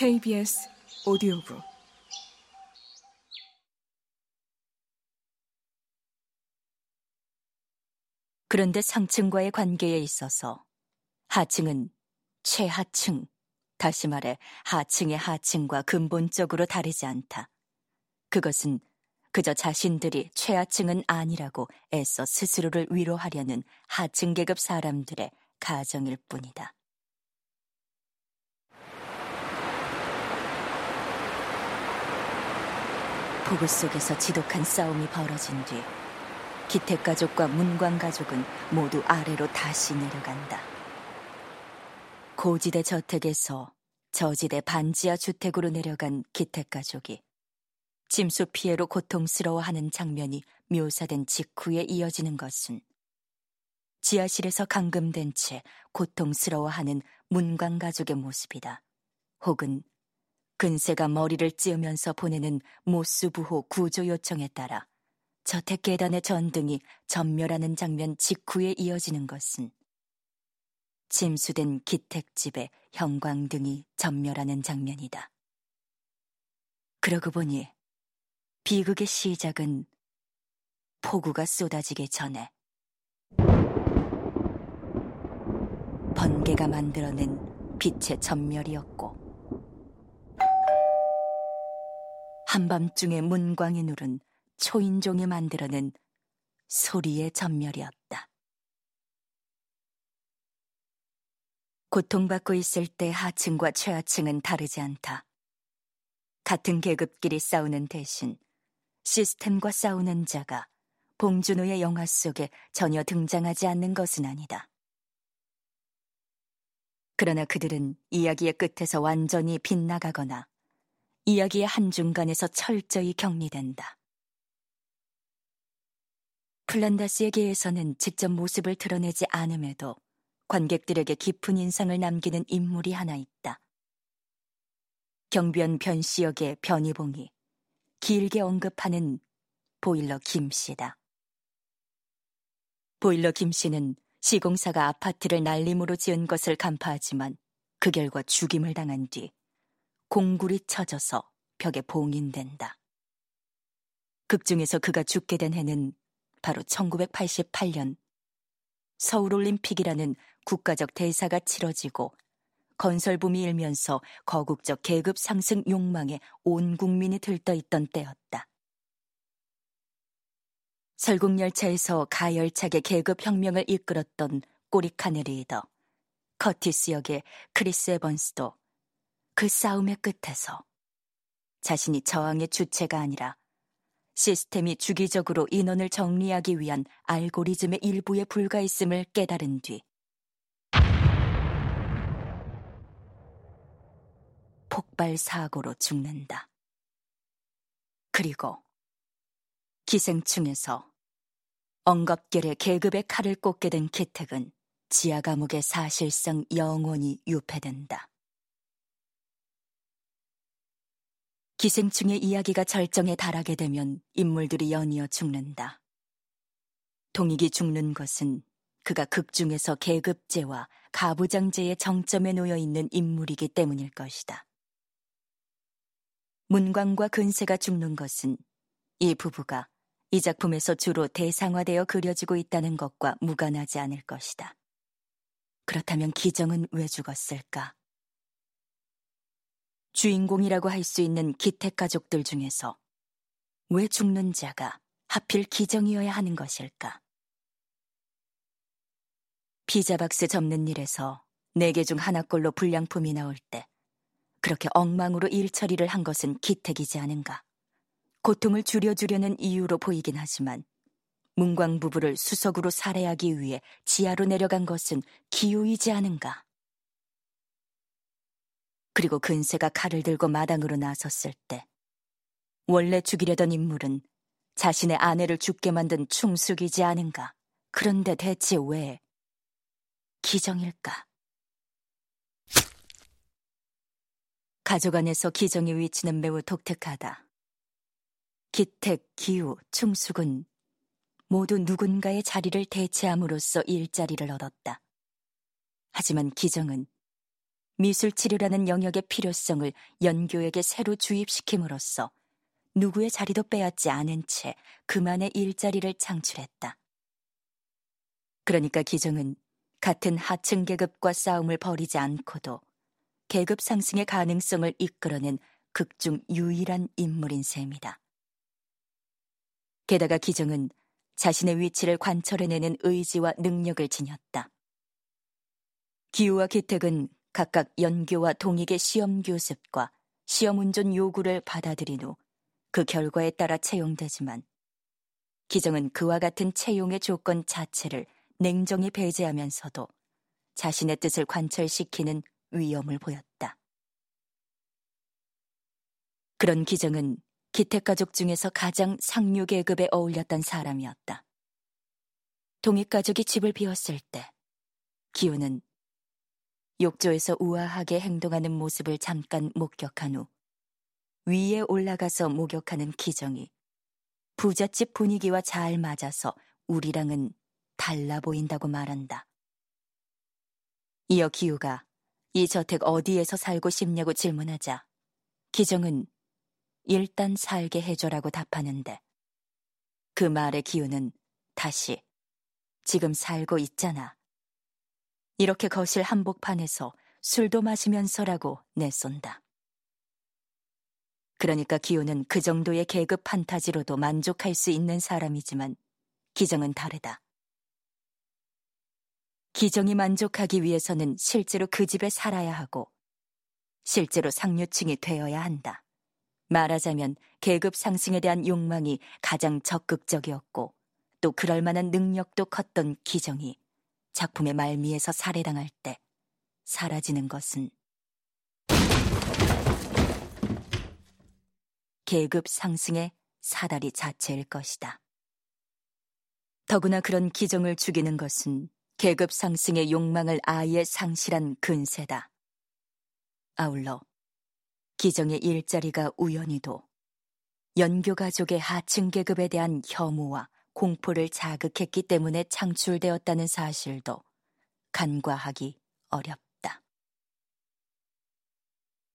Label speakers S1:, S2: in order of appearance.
S1: KBS 오디오북
S2: 그런데 상층과의 관계에 있어서 하층은 최하층, 다시 말해 하층의 하층과 근본적으로 다르지 않다. 그것은 그저 자신들이 최하층은 아니라고 애써 스스로를 위로하려는 하층 계급 사람들의 가정일 뿐이다. 폭우 속에서 지독한 싸움이 벌어진 뒤 기택 가족과 문광 가족은 모두 아래로 다시 내려간다. 고지대 저택에서 저지대 반지하 주택으로 내려간 기택 가족이 짐수 피해로 고통스러워하는 장면이 묘사된 직후에 이어지는 것은 지하실에서 감금된 채 고통스러워하는 문광 가족의 모습이다. 혹은 근세가 머리를 찌으면서 보내는 모수부호 구조 요청에 따라 저택 계단의 전등이 전멸하는 장면 직후에 이어지는 것은 짐수된 기택집의 형광등이 전멸하는 장면이다. 그러고 보니 비극의 시작은 폭우가 쏟아지기 전에 번개가 만들어낸 빛의 전멸이었고 한밤중에 문광이 누른 초인종이 만들어낸 소리의 전멸이었다. 고통받고 있을 때 하층과 최하층은 다르지 않다. 같은 계급끼리 싸우는 대신 시스템과 싸우는 자가 봉준호의 영화 속에 전혀 등장하지 않는 것은 아니다. 그러나 그들은 이야기의 끝에서 완전히 빗나가거나 이야기의 한중간에서 철저히 격리된다. 플란다스의 계에서는 직접 모습을 드러내지 않음에도 관객들에게 깊은 인상을 남기는 인물이 하나 있다. 경변 변씨 역의 변희봉이 길게 언급하는 보일러 김 씨다. 보일러 김 씨는 시공사가 아파트를 날림으로 지은 것을 간파하지만 그 결과 죽임을 당한 뒤 공굴이 쳐져서 벽에 봉인된다. 극중에서 그가 죽게 된 해는 바로 1988년 서울올림픽이라는 국가적 대사가 치러지고 건설붐이 일면서 거국적 계급 상승 욕망에 온 국민이 들떠 있던 때였다. 설국열차에서 가열차게 계급 혁명을 이끌었던 꼬리칸의 리더 커티스 역의 크리스 에번스도 그 싸움의 끝에서 자신이 저항의 주체가 아니라 시스템이 주기적으로 인원을 정리하기 위한 알고리즘의 일부에 불과했음을 깨달은 뒤 폭발 사고로 죽는다. 그리고 기생충에서 엉겁결에 계급의 칼을 꽂게 된 기택은 지하 감옥의 사실상 영원히 유폐된다. 기생충의 이야기가 절정에 달하게 되면 인물들이 연이어 죽는다. 동익이 죽는 것은 그가 극중에서 계급제와 가부장제의 정점에 놓여 있는 인물이기 때문일 것이다. 문광과 근세가 죽는 것은 이 부부가 이 작품에서 주로 대상화되어 그려지고 있다는 것과 무관하지 않을 것이다. 그렇다면 기정은 왜 죽었을까? 주인공이라고 할 수 있는 기택 가족들 중에서 왜 죽는 자가 하필 기정이어야 하는 것일까? 피자 박스 접는 일에서 네 개 중 하나꼴로 불량품이 나올 때 그렇게 엉망으로 일 처리를 한 것은 기택이지 않은가. 고통을 줄여주려는 이유로 보이긴 하지만 문광 부부를 수석으로 살해하기 위해 지하로 내려간 것은 기우이지 않은가. 그리고 근세가 칼을 들고 마당으로 나섰을 때 원래 죽이려던 인물은 자신의 아내를 죽게 만든 충숙이지 않은가. 그런데 대체 왜 기정일까? 가족 안에서 기정의 위치는 매우 독특하다. 기택, 기우, 충숙은 모두 누군가의 자리를 대체함으로써 일자리를 얻었다. 하지만 기정은 미술 치료라는 영역의 필요성을 연교에게 새로 주입시킴으로써 누구의 자리도 빼앗지 않은 채 그만의 일자리를 창출했다. 그러니까 기정은 같은 하층 계급과 싸움을 벌이지 않고도 계급 상승의 가능성을 이끌어낸 극중 유일한 인물인 셈이다. 게다가 기정은 자신의 위치를 관철해내는 의지와 능력을 지녔다. 기우와 기택은 각각 연교와 동익의 시험 교습과 시험 운전 요구를 받아들인 후 그 결과에 따라 채용되지만 기정은 그와 같은 채용의 조건 자체를 냉정히 배제하면서도 자신의 뜻을 관철시키는 위험을 보였다. 그런 기정은 기택가족 중에서 가장 상류 계급에 어울렸던 사람이었다. 동익가족이 집을 비웠을 때 기우는 욕조에서 우아하게 행동하는 모습을 잠깐 목격한 후 위에 올라가서 목욕하는 기정이 부잣집 분위기와 잘 맞아서 우리랑은 달라 보인다고 말한다. 이어 기우가 이 저택 어디에서 살고 싶냐고 질문하자 기정은 일단 살게 해줘라고 답하는데 그 말의 기우는 다시 지금 살고 있잖아. 이렇게 거실 한복판에서 술도 마시면서라고 내쏜다. 그러니까 기호는 그 정도의 계급 판타지로도 만족할 수 있는 사람이지만 기정은 다르다. 기정이 만족하기 위해서는 실제로 그 집에 살아야 하고 실제로 상류층이 되어야 한다. 말하자면 계급 상승에 대한 욕망이 가장 적극적이었고 또 그럴 만한 능력도 컸던 기정이 작품의 말미에서 살해당할 때 사라지는 것은 계급 상승의 사다리 자체일 것이다. 더구나 그런 기정을 죽이는 것은 계급 상승의 욕망을 아예 상실한 근세다. 아울러 기정의 일자리가 우연히도 연교 가족의 하층 계급에 대한 혐오와 공포를 자극했기 때문에 창출되었다는 사실도 간과하기 어렵다.